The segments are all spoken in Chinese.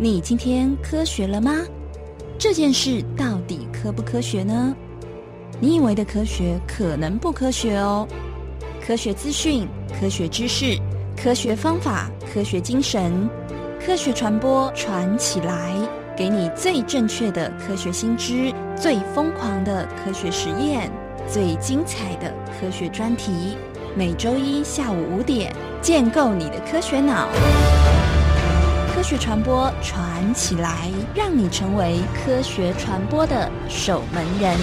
你今天科学了吗？这件事到底科不科学呢？你以为的科学可能不科学哦。科学资讯、科学知识、科学方法、科学精神、科学传播，传起来，给你最正确的科学新知，最疯狂的科学实验，最精彩的科学专题。每周一下午五点，建构你的科学脑。去传播传起来，让你成为科学传播的守门人。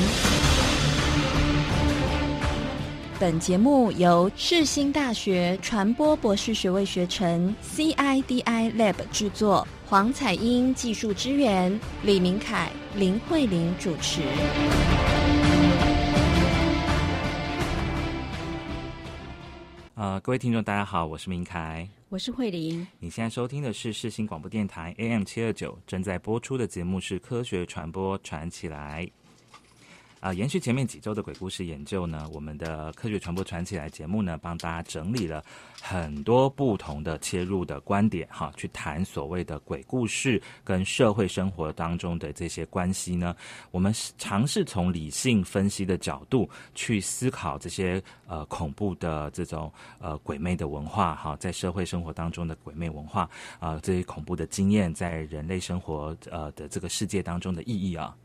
本节目由世新大学传播博士学位学程 CIDI Lab 制作，黄彩英技术支援，李明凯、林慧玲主持。呃，各位听众，大家好，我是明凯，我是慧玲。你现在收听的是世新广播电台 AM 七二九，正在播出的节目是《科学传播传起来》。啊，延续前面几周的鬼故事研究呢，我们的科学传播传起来节目呢，帮大家整理了很多不同的切入的观点，哈，去谈所谓的鬼故事跟社会生活当中的这些关系呢。我们尝试从理性分析的角度去思考这些呃恐怖的这种呃鬼魅的文化，哈，在社会生活当中的鬼魅文化啊，这些恐怖的经验在人类生活呃的这个世界当中的意义啊。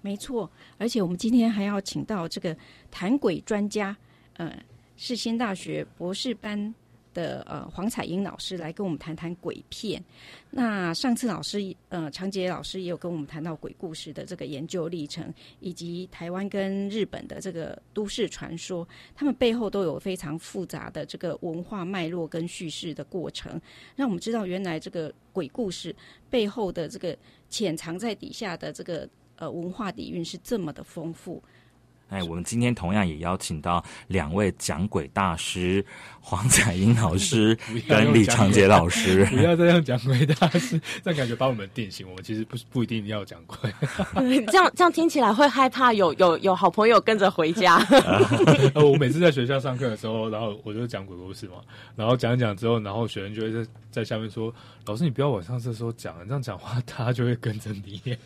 没错，而且我们今天还要请到这个谈鬼专家，呃，世新大学博士班的呃黄彩英老师来跟我们谈谈鬼片。那上次老师呃长杰老师也有跟我们谈到鬼故事的这个研究历程，以及台湾跟日本的这个都市传说，他们背后都有非常复杂的这个文化脉络跟叙事的过程，让我们知道原来这个鬼故事背后的这个潜藏在底下的这个。呃，文化底蕴是这么的丰富。哎，我们今天同样也邀请到两位讲鬼大师黄彩英老师 跟李长杰老师。不要这样讲鬼大师，这样感觉把我们定型。我们其实不不一定要讲鬼。这样这样听起来会害怕有有有好朋友跟着回家。我每次在学校上课的时候，然后我就讲鬼故事嘛，然后讲一讲之后，然后学生就会在在下面说：“老师，你不要晚上这时候讲，这样讲话大家就会跟着你。”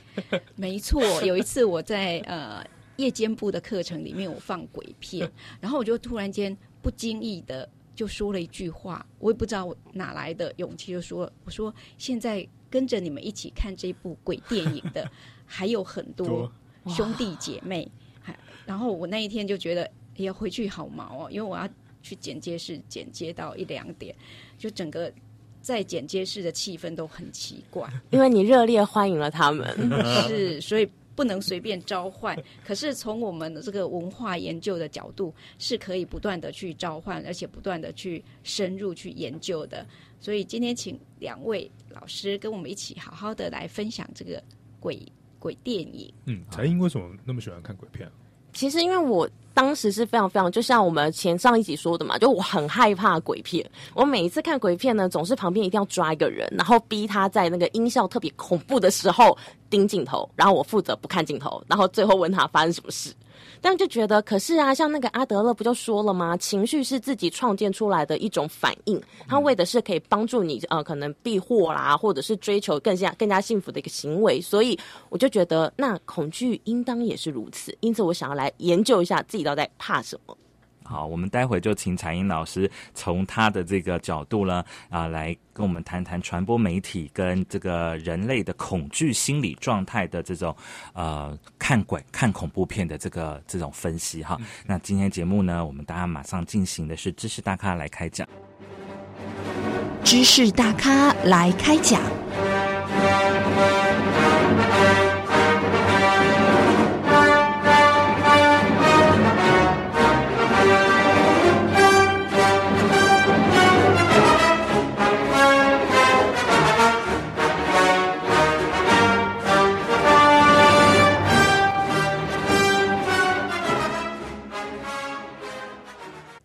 没错，有一次我在呃。夜间部的课程里面，我放鬼片，然后我就突然间不经意的就说了一句话，我也不知道我哪来的勇气，就说：“我说现在跟着你们一起看这部鬼电影的 还有很多兄弟姐妹。”还然后我那一天就觉得，哎呀，回去好忙哦，因为我要去剪接室剪接到一两点，就整个在剪接室的气氛都很奇怪，因为你热烈欢迎了他们，是所以。不能随便召唤，可是从我们的这个文化研究的角度，是可以不断的去召唤，而且不断的去深入去研究的。所以今天请两位老师跟我们一起好好的来分享这个鬼鬼电影。嗯，才英为什么那么喜欢看鬼片？其实因为我。当时是非常非常，就像我们前上一集说的嘛，就我很害怕鬼片。我每一次看鬼片呢，总是旁边一定要抓一个人，然后逼他在那个音效特别恐怖的时候盯镜头，然后我负责不看镜头，然后最后问他发生什么事。但就觉得，可是啊，像那个阿德勒不就说了吗？情绪是自己创建出来的一种反应，他为的是可以帮助你呃，可能避祸啦，或者是追求更加更加幸福的一个行为。所以我就觉得，那恐惧应当也是如此。因此，我想要来研究一下自己到底怕什么。好，我们待会就请彩英老师从他的这个角度呢，啊，来跟我们谈谈传播媒体跟这个人类的恐惧心理状态的这种呃看鬼看恐怖片的这个这种分析哈。那今天节目呢，我们大家马上进行的是知识大咖来开讲，知识大咖来开讲。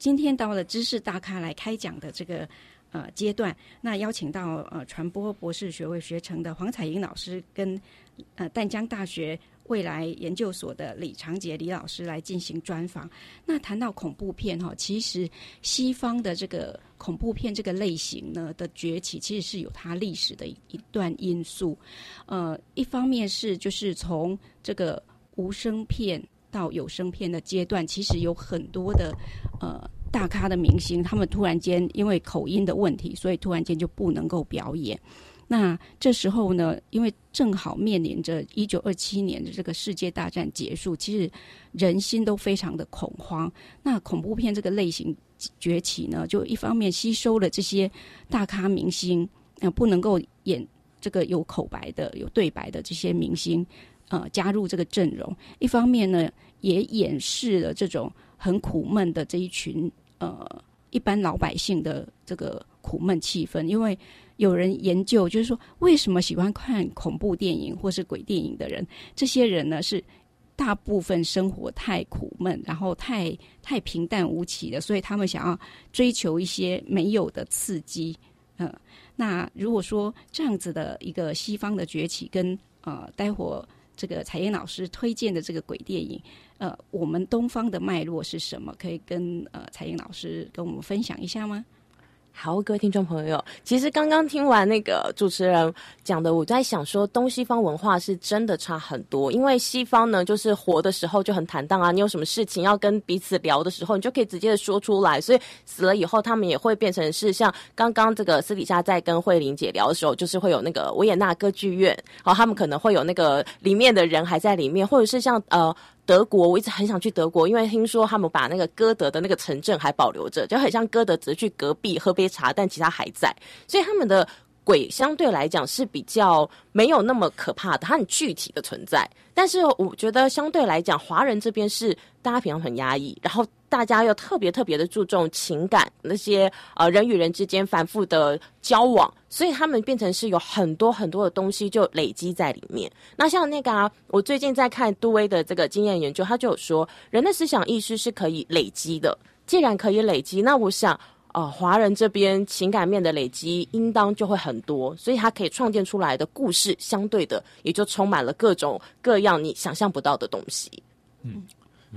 今天到了知识大咖来开讲的这个呃阶段，那邀请到呃传播博士学位学成的黄彩英老师跟呃淡江大学未来研究所的李长杰李老师来进行专访。那谈到恐怖片哈，其实西方的这个恐怖片这个类型呢的崛起，其实是有它历史的一一段因素。呃，一方面是就是从这个无声片到有声片的阶段，其实有很多的呃大咖的明星，他们突然间因为口音的问题，所以突然间就不能够表演。那这时候呢，因为正好面临着一九二七年的这个世界大战结束，其实人心都非常的恐慌。那恐怖片这个类型崛起呢，就一方面吸收了这些大咖明星，呃，不能够演这个有口白的、有对白的这些明星，呃，加入这个阵容；一方面呢，也掩饰了这种很苦闷的这一群呃一般老百姓的这个苦闷气氛，因为。有人研究，就是说，为什么喜欢看恐怖电影或是鬼电影的人，这些人呢是大部分生活太苦闷，然后太太平淡无奇的，所以他们想要追求一些没有的刺激。嗯，那如果说这样子的一个西方的崛起，跟呃，待会这个彩燕老师推荐的这个鬼电影，呃，我们东方的脉络是什么？可以跟呃彩英老师跟我们分享一下吗？好，各位听众朋友，其实刚刚听完那个主持人讲的，我在想说，东西方文化是真的差很多。因为西方呢，就是活的时候就很坦荡啊，你有什么事情要跟彼此聊的时候，你就可以直接说出来。所以死了以后，他们也会变成是像刚刚这个私底下在跟慧玲姐聊的时候，就是会有那个维也纳歌剧院，然后他们可能会有那个里面的人还在里面，或者是像呃。德国，我一直很想去德国，因为听说他们把那个歌德的那个城镇还保留着，就很像歌德只是去隔壁喝杯茶，但其他还在，所以他们的鬼相对来讲是比较没有那么可怕的，它很具体的存在。但是我觉得相对来讲，华人这边是大家平常很压抑，然后。大家又特别特别的注重情感，那些呃人与人之间反复的交往，所以他们变成是有很多很多的东西就累积在里面。那像那个啊，我最近在看杜威的这个经验研究，他就有说，人的思想意识是可以累积的。既然可以累积，那我想，呃，华人这边情感面的累积应当就会很多，所以他可以创建出来的故事，相对的也就充满了各种各样你想象不到的东西。嗯。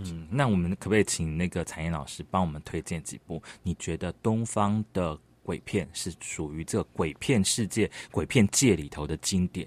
嗯，那我们可不可以请那个彩燕老师帮我们推荐几部？你觉得东方的鬼片是属于这个鬼片世界、鬼片界里头的经典？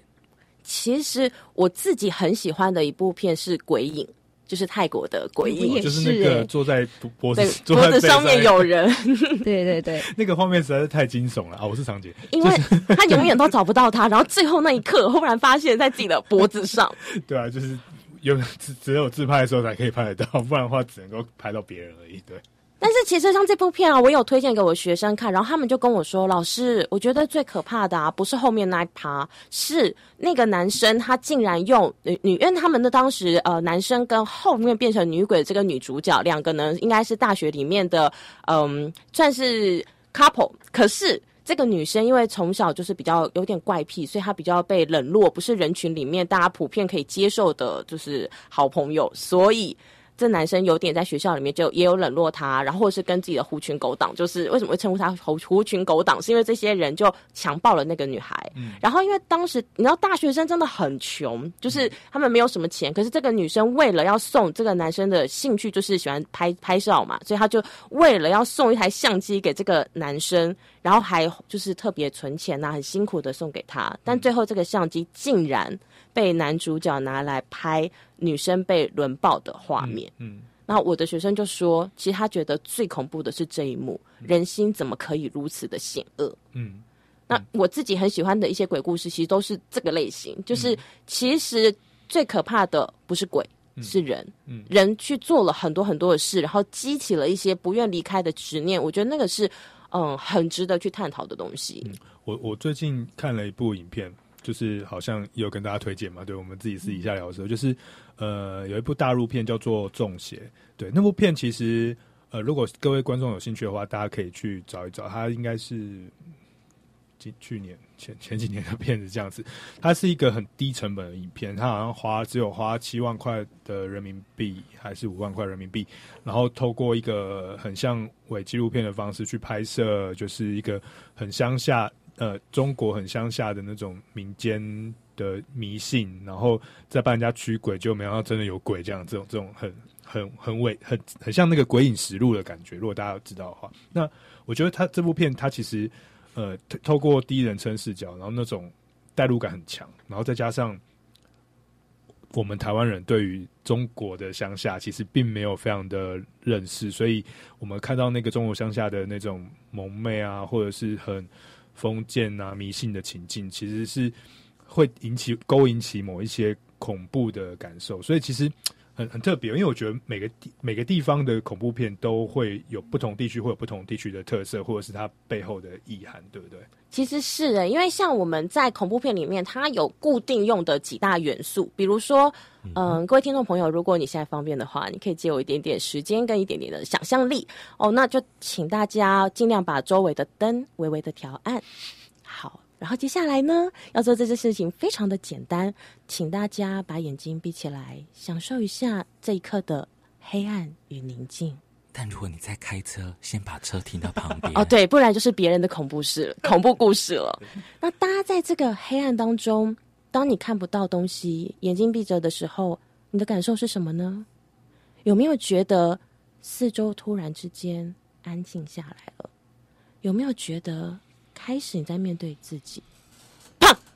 其实我自己很喜欢的一部片是《鬼影》，就是泰国的《鬼影》，就是那个 坐在脖子脖子上面有 人，对对对，那个画面实在是太惊悚了啊！我是长姐，因为他永远都找不到他，然后最后那一刻忽然发现，在自己的脖子上。对啊，就是。有只只有自拍的时候才可以拍得到，不然的话只能够拍到别人而已。对。但是其实像这部片啊，我有推荐给我学生看，然后他们就跟我说：“老师，我觉得最可怕的啊，不是后面那一趴，是那个男生他竟然用女女，因为他们的当时呃，男生跟后面变成女鬼的这个女主角两个呢，应该是大学里面的嗯，算是 couple，可是。”这个女生因为从小就是比较有点怪癖，所以她比较被冷落，不是人群里面大家普遍可以接受的，就是好朋友，所以。这男生有点在学校里面就也有冷落他，然后或是跟自己的狐群狗党，就是为什么会称呼他狐狐群狗党，是因为这些人就强暴了那个女孩。然后因为当时你知道大学生真的很穷，就是他们没有什么钱，可是这个女生为了要送这个男生的兴趣就是喜欢拍拍照嘛，所以他就为了要送一台相机给这个男生，然后还就是特别存钱呐，很辛苦的送给他，但最后这个相机竟然。被男主角拿来拍女生被轮暴的画面，嗯，然后我的学生就说，其实他觉得最恐怖的是这一幕，人心怎么可以如此的险恶？嗯，那我自己很喜欢的一些鬼故事，其实都是这个类型，就是其实最可怕的不是鬼，是人，嗯，人去做了很多很多的事，然后激起了一些不愿离开的执念，我觉得那个是嗯很值得去探讨的东西。我我最近看了一部影片。就是好像有跟大家推荐嘛，对我们自己私底下聊的时候，就是呃有一部大陆片叫做《中邪》，对那部片其实呃如果各位观众有兴趣的话，大家可以去找一找，它应该是今去年前前几年的片子这样子。它是一个很低成本的影片，它好像花只有花七万块的人民币还是五万块人民币，然后透过一个很像伪纪录片的方式去拍摄，就是一个很乡下。呃，中国很乡下的那种民间的迷信，然后再帮人家驱鬼，就没想到真的有鬼这样，这种这种很很很伪很很像那个《鬼影实录》的感觉。如果大家知道的话，那我觉得他这部片他其实呃透透过第一人称视角，然后那种代入感很强，然后再加上我们台湾人对于中国的乡下其实并没有非常的认识，所以我们看到那个中国乡下的那种蒙昧啊，或者是很封建啊、迷信的情境，其实是会引起勾引起某一些恐怖的感受，所以其实 很很特别。因为我觉得每个地每个地方的恐怖片都会有不同地区会有不同地区的特色，或者是它背后的意涵，对不对？其实是的，因为像我们在恐怖片里面，它有固定用的几大元素，比如说，嗯、各位听众朋友，如果你现在方便的话，你可以借我一点点时间跟一点点的想象力哦，那就请大家尽量把周围的灯微微的调暗。好，然后接下来呢，要做这件事情非常的简单，请大家把眼睛闭起来，享受一下这一刻的黑暗与宁静。但如果你在开车，先把车停到旁边。哦，，对，不然就是别人的恐怖事、恐怖故事了。那大家在这个黑暗当中，当你看不到东西，眼睛闭着的时候，你的感受是什么呢？有没有觉得四周突然之间安静下来了？有没有觉得开始你在面对自己？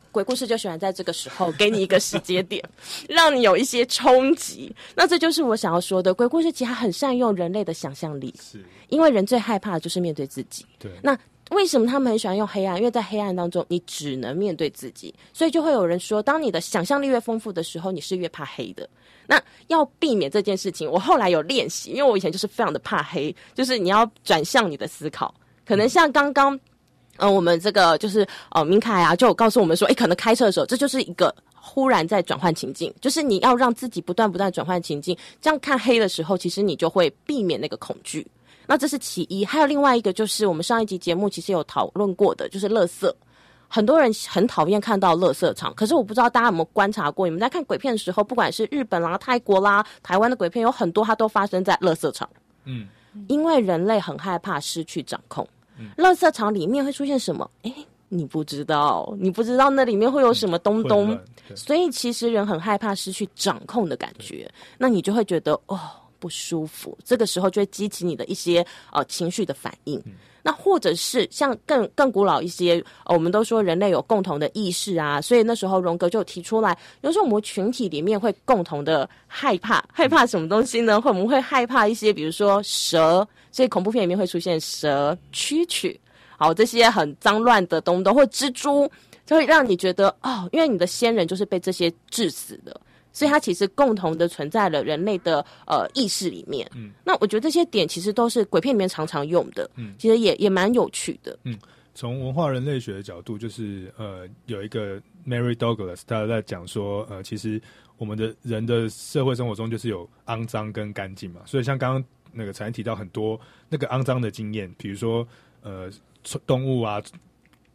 砰！鬼故事就喜欢在这个时候 给你一个时间点，让你有一些冲击。那这就是我想要说的，鬼故事其实它很善用人类的想象力。是因为人最害怕的就是面对自己。对，那为什么他们很喜欢用黑暗？因为在黑暗当中，你只能面对自己，所以就会有人说，当你的想象力越丰富的时候，你是越怕黑的。那要避免这件事情，我后来有练习，因为我以前就是非常的怕黑，就是你要转向你的思考，可能像刚刚。呃，我们这个就是呃，明凯啊，就有告诉我们说，诶，可能开车的时候，这就是一个忽然在转换情境，就是你要让自己不断不断转换情境，这样看黑的时候，其实你就会避免那个恐惧。那这是其一，还有另外一个就是我们上一集节目其实有讨论过的，就是垃圾。很多人很讨厌看到垃圾场，可是我不知道大家有没有观察过，你们在看鬼片的时候，不管是日本啦、泰国啦、台湾的鬼片，有很多它都发生在垃圾场。嗯，因为人类很害怕失去掌控。垃圾场里面会出现什么？诶，你不知道，你不知道那里面会有什么东东。所以其实人很害怕失去掌控的感觉，那你就会觉得哦不舒服，这个时候就会激起你的一些呃情绪的反应。那或者是像更更古老一些、呃我们都说人类有共同的意识啊，所以那时候荣格就提出来，有时候我们群体里面会共同的害怕，害怕什么东西呢？会我们会害怕一些，比如说蛇，所以恐怖片里面会出现蛇、蛐蛐，好这些很脏乱的东东，或蜘蛛，就会让你觉得哦，因为你的先人就是被这些致死的，所以它其实共同的存在了人类的呃意识里面。嗯，那我觉得这些点其实都是鬼片里面常常用的，嗯，其实也也蛮有趣的。嗯。从文化人类学的角度，就是呃，有一个 Mary Douglas，他在讲说，呃，其实我们的人的社会生活中就是有肮脏跟干净嘛，所以像刚刚那个才能提到很多那个肮脏的经验，比如说呃动物啊、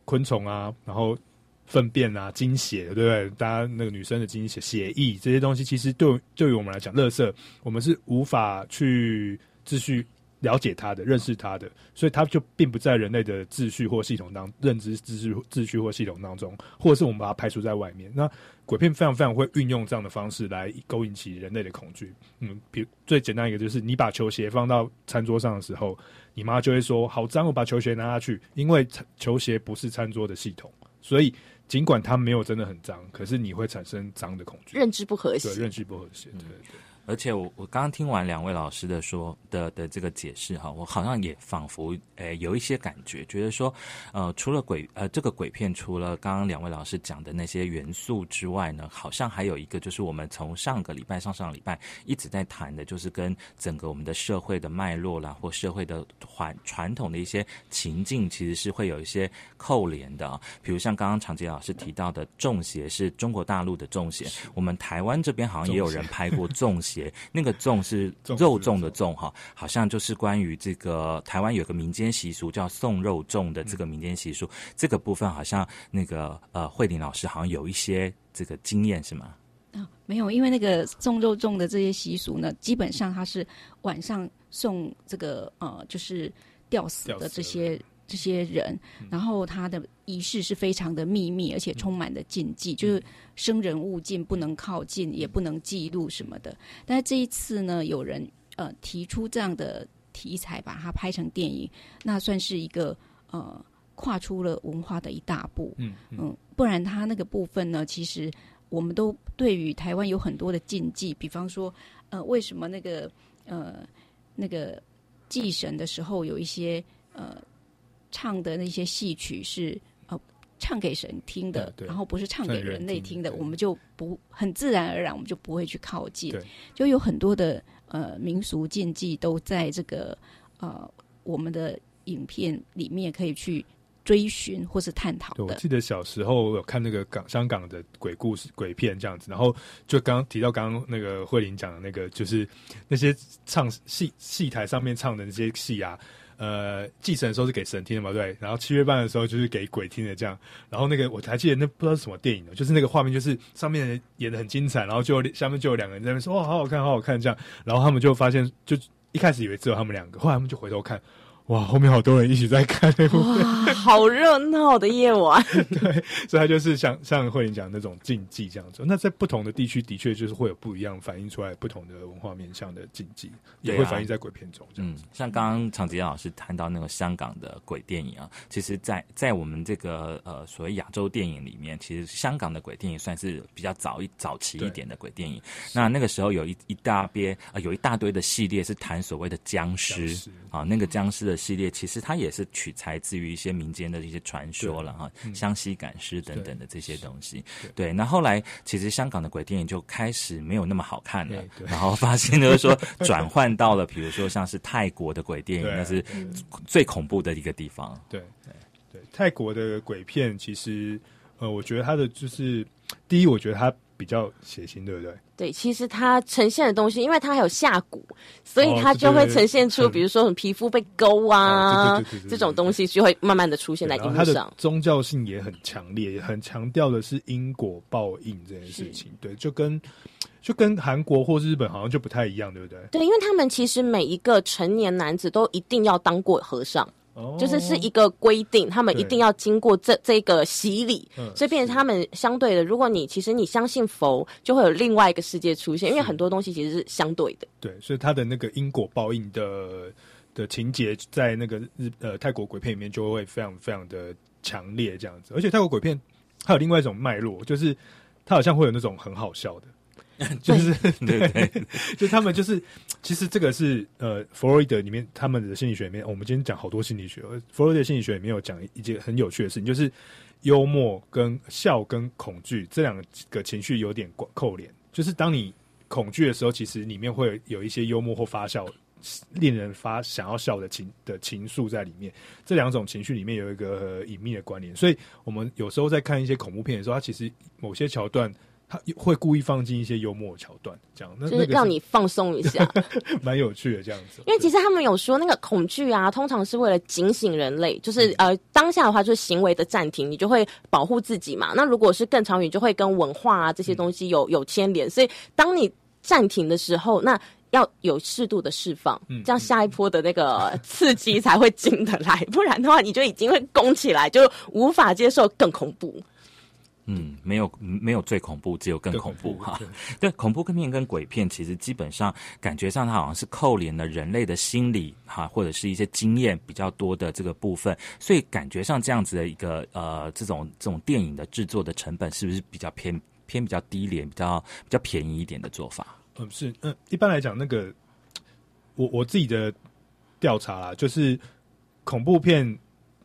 昆虫啊，然后粪便啊、精血，对不对？大家那个女生的精血、血液这些东西，其实对对于我们来讲，垃圾我们是无法去秩序了解他的、认识他的，所以他就并不在人类的秩序或系统当认知秩序秩序或系统当中，或者是我们把它排除在外面。那鬼片非常非常会运用这样的方式来勾引起人类的恐惧。嗯，比如最简单一个就是你把球鞋放到餐桌上的时候，你妈就会说好脏，我把球鞋拿下去，因为球鞋不是餐桌的系统，所以尽管它没有真的很脏，可是你会产生脏的恐惧。认知不和谐对，，认知不和谐，对对对。而且我我刚刚听完两位老师的说的的这个解释哈，我好像也仿佛诶有一些感觉，觉得说呃除了鬼呃这个鬼片除了刚刚两位老师讲的那些元素之外呢，好像还有一个就是我们从上个礼拜上上礼拜一直在谈的，就是跟整个我们的社会的脉络啦，或社会的传传统的一些情境，其实是会有一些扣连的啊。比如像刚刚常杰老师提到的中邪是中国大陆的中邪，我们台湾这边好像也有人拍过中邪，那个粽是肉粽的粽。哈，好像就是关于这个台湾有个民间习俗叫送肉粽的这个民间习俗，这个部分好像那个呃慧玲老师好像有一些这个经验是吗？啊，没有，因为那个送肉粽的这些习俗呢，基本上它是晚上送这个呃，就是吊死的这些这些人，然后他的仪式是非常的秘密，而且充满了禁忌，就是生人勿近，不能靠近，也不能记录什么的。但是这一次呢，有人呃提出这样的题材，把它拍成电影，那算是一个呃跨出了文化的一大步。嗯嗯。嗯，不然他那个部分呢，其实我们都对于台湾有很多的禁忌，比方说，呃，为什么那个呃那个祭神的时候有一些呃唱的那些戏曲是呃唱给神听的，然后不是唱给人人类听的，听我们就不很自然而然，我们就不会去靠近，就有很多的呃民俗禁忌都在这个呃我们的影片里面可以去追寻或是探讨的。记得小时候有看那个港香港的鬼故事、鬼片这样子，然后就刚刚提到刚刚那个慧玲讲的那个，就是那些唱戏戏台上面唱的那些戏啊，呃，祭神的时候是给神听的嘛，对，然后七月半的时候就是给鬼听的这样，然后那个我还记得那不知道是什么电影呢，就是那个画面就是上面演的很精彩，然后就下面就有两个人在那边说哇好好看好好看这样，然后他们就发现就一开始以为只有他们两个，后来他们就回头看。哇，后面好多人一起在看那部哇，好热闹的夜晚。对所以它就是像像慧玲讲那种禁忌这样子。那在不同的地区，的确就是会有不一样反映出来不同的文化面向的禁忌，也会反映在鬼片中这样嗯。，像刚刚常吉老师谈到那个香港的鬼电影啊，其实在，在我们这个呃所谓亚洲电影里面，其实香港的鬼电影算是比较早一早期一点的鬼电影。那那个时候有一一大边啊、呃有一大堆的系列是谈所谓的僵尸僵尸啊，那个僵尸的系列其实它也是取材自于一些民间的一些传说了哈，湘西赶尸等等的这些东西。对，那后来其实香港的鬼电影就开始没有那么好看了对，对。然后发现就是说转换到了比如说像是泰国的鬼电影，那是最恐怖的一个地方。对对，泰国的鬼片其实呃，我觉得它的就是第一，我觉得它比较血腥，对不对？对，其实它呈现的东西，因为它还有下蛊，所以哦它就会呈现出，比如说你皮肤被勾啊这种东西，就会慢慢的出现在对然后它的荧幕上。宗教性也很强烈，也很强调的是因果报应这件事情。对，就跟就跟韩国或日本好像就不太一样，对不对？对，因为他们其实每一个成年男子都一定要当过和尚，哦就是是一个规定，他们一定要经过这这个洗礼，嗯所以变成他们相对的，如果你其实你相信佛，就会有另外一个世界出现，因为很多东西其实是相对的。对，所以他的那个因果报应的的情节，在那个日呃泰国鬼片里面就会非常非常的强烈这样子。而且泰国鬼片还有另外一种脉络，就是它好像会有那种很好笑的，就是对 对，就他们就是其实这个是呃弗洛伊德里面他们的心理学里面，哦我们今天讲好多心理学，呃弗洛伊德心理学里面有讲一件很有趣的事情，就是幽默跟笑跟恐惧这两个情绪有点关扣连，就是当你恐惧的时候，其实里面会有一些幽默或发笑，令人发想要笑的情的情愫在里面。这两种情绪里面有一个、呃隐秘的关联，所以我们有时候在看一些恐怖片的时候，它其实某些桥段。它会故意放进一些幽默的桥段，这样那就是让你放松一下，蛮有趣的这样子。因为其实他们有说，那个恐惧啊，通常是为了警醒人类，就是嗯呃当下的话就是行为的暂停，你就会保护自己嘛。那如果是更长远，就会跟文化啊这些东西有有牵连，所以当你暂停的时候，那要有适度的释放，嗯这样下一波的那个 刺激才会进得来，不然的话你就已经会攻起来，就无法接受更恐怖。嗯，没有没有最恐怖，只有更更恐怖哈。对对，恐怖片跟鬼片其实基本上感觉上它好像是扣连了人类的心理哈，或者是一些经验比较多的这个部分，所以感觉上这样子的一个呃这种这种电影的制作的成本是不是比较偏偏比较低廉、比较比较便宜一点的做法？嗯，是，嗯，一般来讲，那个我我自己的调查啦，就是恐怖片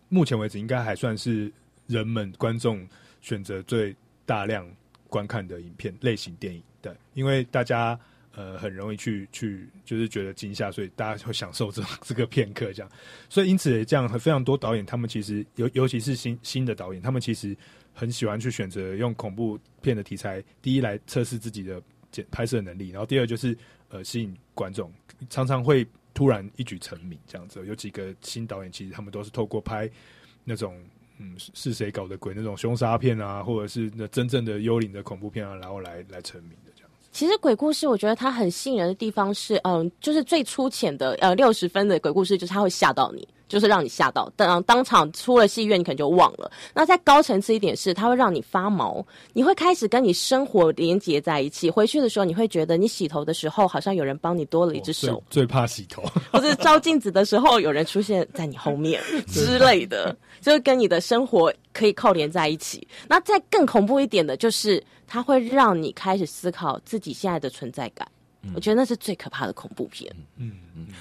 目前为止应该还算是人们观众选择最大量观看的影片类型电影，对，因为大家呃很容易去去就是觉得惊吓，所以大家会享受这这个片刻这样，所以因此这样非常多导演他们其实尤尤其是新新的导演，他们其实很喜欢去选择用恐怖片的题材，第一来测试自己的剪拍摄能力，然后第二就是呃吸引观众，常常会突然一举成名这样子。有几个新导演其实他们都是透过拍那种嗯是谁搞的鬼那种凶杀片啊，或者是那真正的幽灵的恐怖片啊，然后来来成名的这样。其实鬼故事，我觉得它很吸引人的地方是，嗯，就是最粗浅的，呃，六十分的鬼故事，就是它会吓到你，就是让你吓到，当当场出了戏院，你可能就忘了。那再高层次一点是，它会让你发毛，你会开始跟你生活连接在一起。回去的时候，你会觉得你洗头的时候好像有人帮你多了一只手，最最怕洗头，或者 照镜子的时候有人出现在你后面之类的，就是跟你的生活可以扣连在一起。那再更恐怖一点的就是，它会让你开始思考自己现在的存在感。我觉得那是最可怕的恐怖片。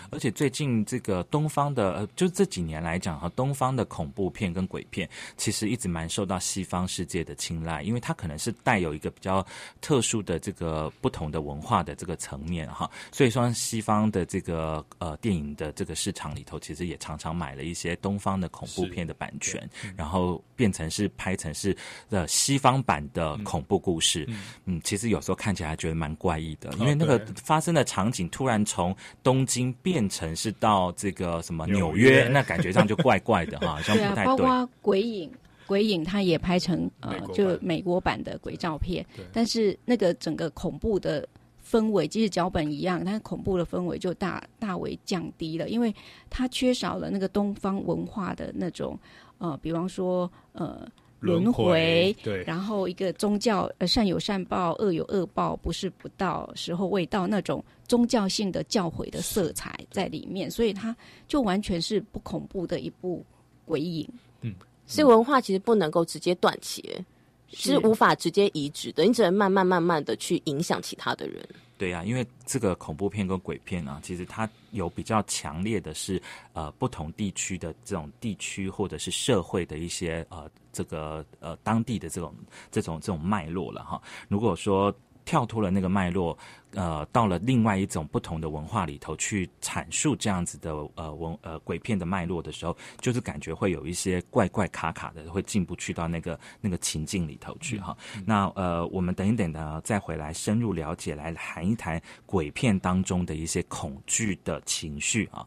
而且最近这个东方的，呃，就这几年来讲哈，东方的恐怖片跟鬼片，其实一直蛮受到西方世界的青睐，因为它可能是带有一个比较特殊的这个不同的文化的这个层面哈，所以说西方的这个呃电影的这个市场里头，其实也常常买了一些东方的恐怖片的版权，然后变成是拍成是呃西方版的恐怖故事，嗯，其实有时候看起来觉得蛮怪异的，因为那个发生的场景突然从东京变成是到这个什么纽纽约，那感觉上就怪怪的哈，好像不太对。包括鬼影。鬼影它也拍成呃美，就美国版的鬼照片，但是那个整个恐怖的氛围，即使脚本一样，但是恐怖的氛围就大大为降低了，因为它缺少了那个东方文化的那种呃，比方说呃轮回，对，然后一个宗教呃善有善报，恶有恶报，不是不到时候未到那种宗教性的教诲的色彩在里面，所以它就完全是不恐怖的一部鬼影。嗯。所以文化其实不能够直接断切，是无法直接移植的，你只能慢慢慢慢的去影响其他的人。对呀、因为这个恐怖片跟鬼片啊，其实它有比较强烈的是呃不同地区的这种地区或者是社会的一些呃这个呃当地的这种这种这种脉络了哈。如果说跳脱了那个脉络，呃，到了另外一种不同的文化里头去阐述这样子的呃文呃鬼片的脉络的时候，就是感觉会有一些怪怪卡卡的，会进不去到那个那个情境里头去哈。那呃，我们等一等呢，再回来深入了解，来谈一谈鬼片当中的一些恐惧的情绪啊。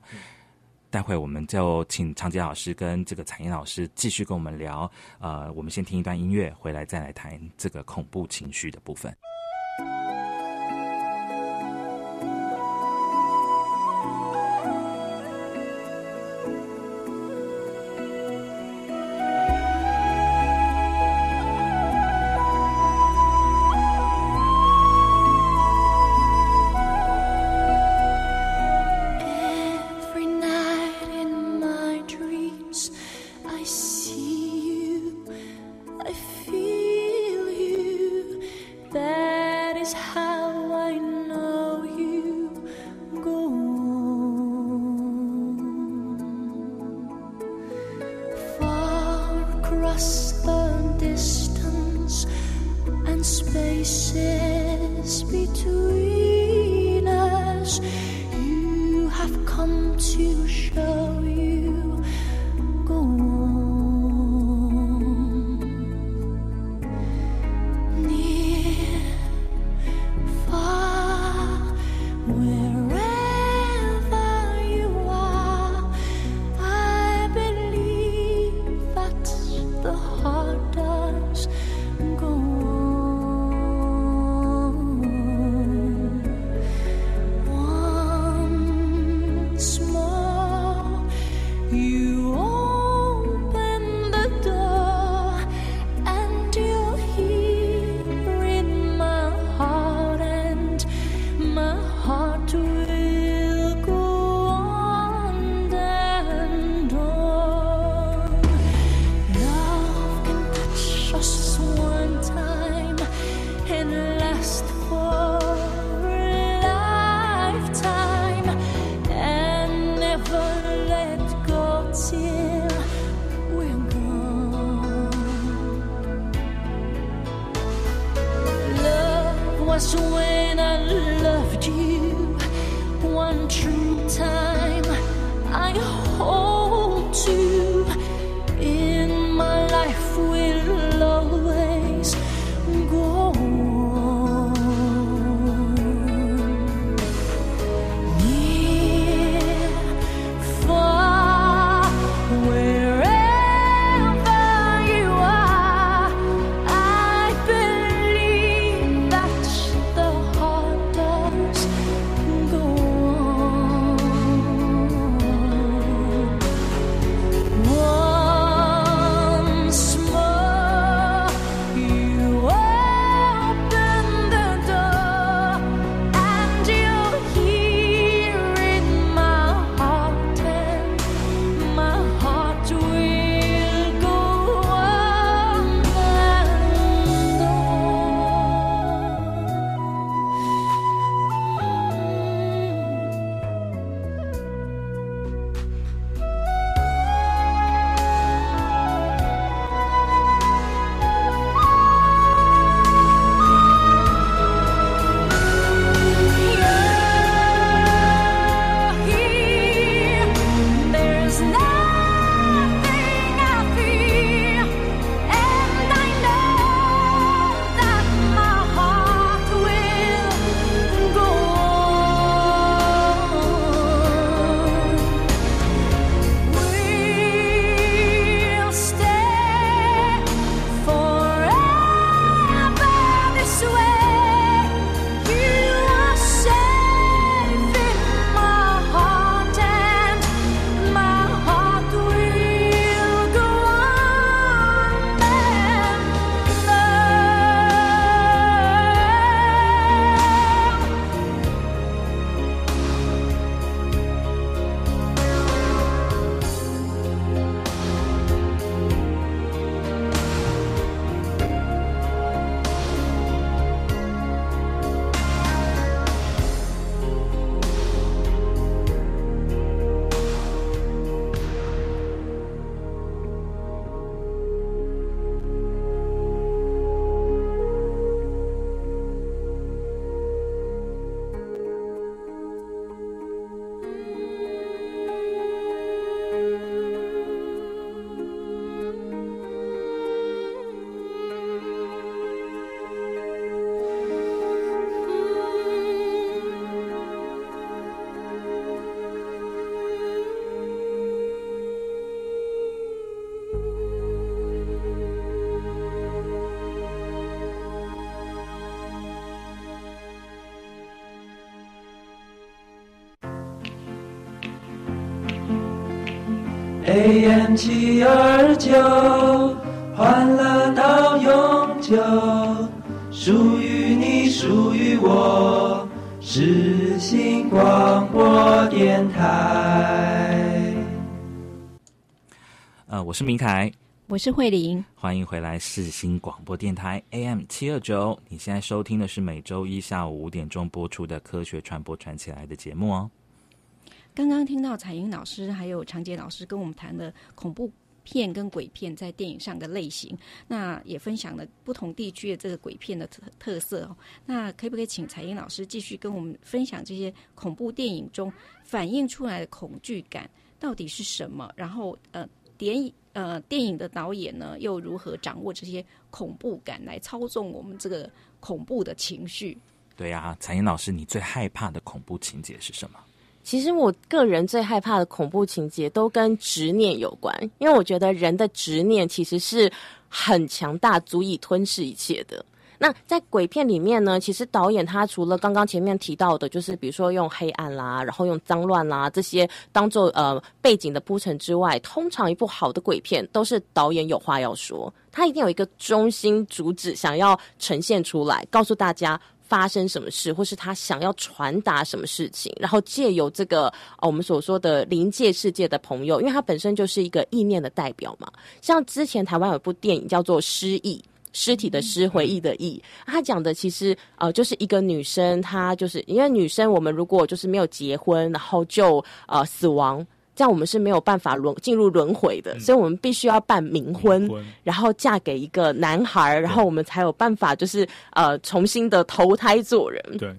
待会我们就请常杰老师跟这个彩英老师继续跟我们聊。呃，我们先听一段音乐，回来再来谈这个恐怖情绪的部分。AM 七二九，欢乐到永久，属于你，属于我，是新广播电台。呃，我是明凯，我是慧玲，欢迎回来世新广播电台 AM 七二九。你现在收听的是每周一下午五点钟播出的《科学传播传起来》的节目哦。刚刚听到彩英老师还有常杰老师跟我们谈的恐怖片跟鬼片在电影上的类型，那也分享了不同地区的这个鬼片的特特色哦。那可不可以请彩英老师继续跟我们分享这些恐怖电影中反映出来的恐惧感到底是什么？然后呃，电影呃电影的导演呢又如何掌握这些恐怖感来操纵我们这个恐怖的情绪？对呀、彩英老师，你最害怕的恐怖情节是什么？其实我个人最害怕的恐怖情节都跟执念有关，因为我觉得人的执念其实是很强大，足以吞噬一切的。那在鬼片里面呢，其实导演他除了刚刚前面提到的，就是比如说用黑暗啦，然后用脏乱啦这些当做呃背景的铺陈之外，通常一部好的鬼片都是导演有话要说，他一定有一个中心主旨想要呈现出来，告诉大家发生什么事，或是他想要传达什么事情，然后借由这个、呃、我们所说的临界世界的朋友，因为他本身就是一个意念的代表嘛。像之前台湾有部电影叫做《失忆》。尸体的尸，回忆的忆，他讲的其实呃，就是一个女生，她就是因为女生，我们如果就是没有结婚，然后就呃死亡，这样我们是没有办法轮进入轮回的，所以我们必须要办冥婚，冥婚。然后嫁给一个男孩，然后我们才有办法就是呃重新的投胎做人。对，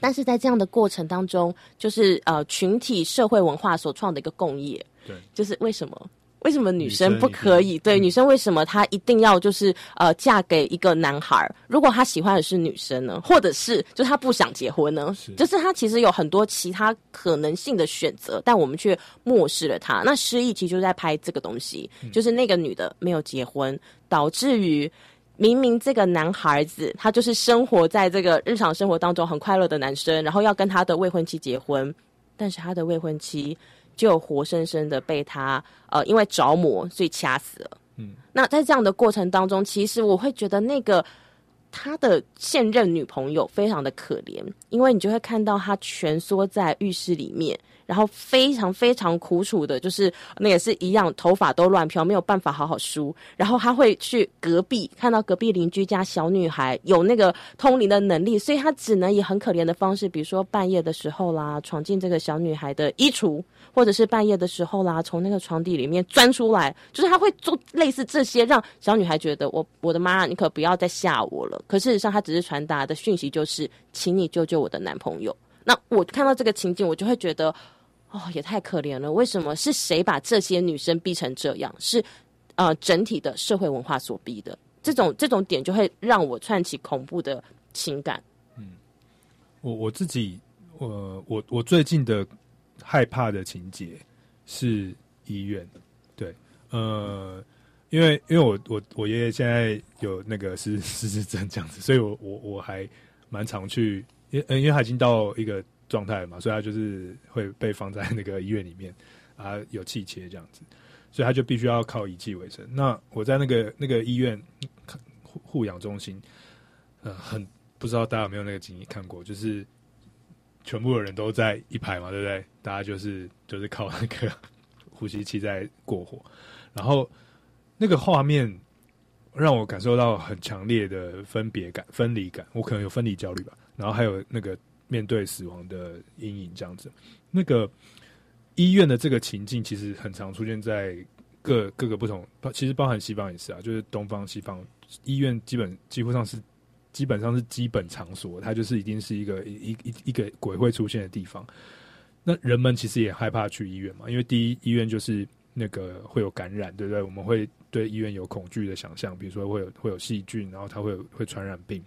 但是在这样的过程当中，就是呃群体社会文化所创的一个共业，对，就是为什么？为什么女女生不可以？对，嗯女生为什么她一定要就是呃嫁给一个男孩儿？如果她喜欢的是女生呢，或者是就是她不想结婚呢？是就是她其实有很多其他可能性的选择，但我们却漠视了她。那失忆其实就在拍这个东西，嗯就是那个女的没有结婚，导致于。明明这个男孩子他就是生活在这个日常生活当中很快乐的男生，然后要跟他的未婚妻结婚，但是他的未婚妻就活生生的被他呃因为着魔所以掐死了。嗯，那在这样的过程当中，其实我会觉得那个他的现任女朋友非常的可怜，因为你就会看到他蜷缩在浴室里面。然后非常非常苦楚的，就是那也是一样，头发都乱飘，没有办法好好梳。然后他会去隔壁看到隔壁邻居家小女孩有那个通灵的能力，所以他只能以很可怜的方式，比如说半夜的时候啦，闯进这个小女孩的衣橱，或者是半夜的时候啦，从那个床底里面钻出来，就是他会做类似这些，让小女孩觉得我我的妈，你可不要再吓我了。可事实上，他只是传达的讯息就是，请你救救我的男朋友。那我看到这个情景，我就会觉得，哦，也太可怜了。为什么是谁把这些女生逼成这样？是呃整体的社会文化所逼的。这种这种点就会让我串起恐怖的情感。嗯我我自己，我我我最近的害怕的情节是医院，对，呃，因为因为我我我爷爷现在有那个失失智症这样子，所以我我我还蛮常去，因为因为他已经到一个状态嘛，所以他就是会被放在那个医院里面啊，有气切这样子，所以他就必须要靠仪器为生。那我在那个那个医院护护养中心，呃，很不知道大家有没有那个经历看过，就是全部的人都在一排嘛，对不对？大家就是就是靠那个呼吸器在过活，然后那个画面让我感受到很强烈的分别感、分离感，我可能有分离焦虑吧，然后还有那个面对死亡的阴影这样子。那个医院的这个情境其实很常出现在各各个不同，包其实包含西方也是啊，就是东方、西方医院基本几乎上是基本上是基本场所，它就是一定是一个一一一个鬼会出现的地方。那人们其实也害怕去医院嘛，因为第一医院就是那个会有感染，对不对？我们会对医院有恐惧的想象，比如说会有会有细菌，然后它会有会传染病。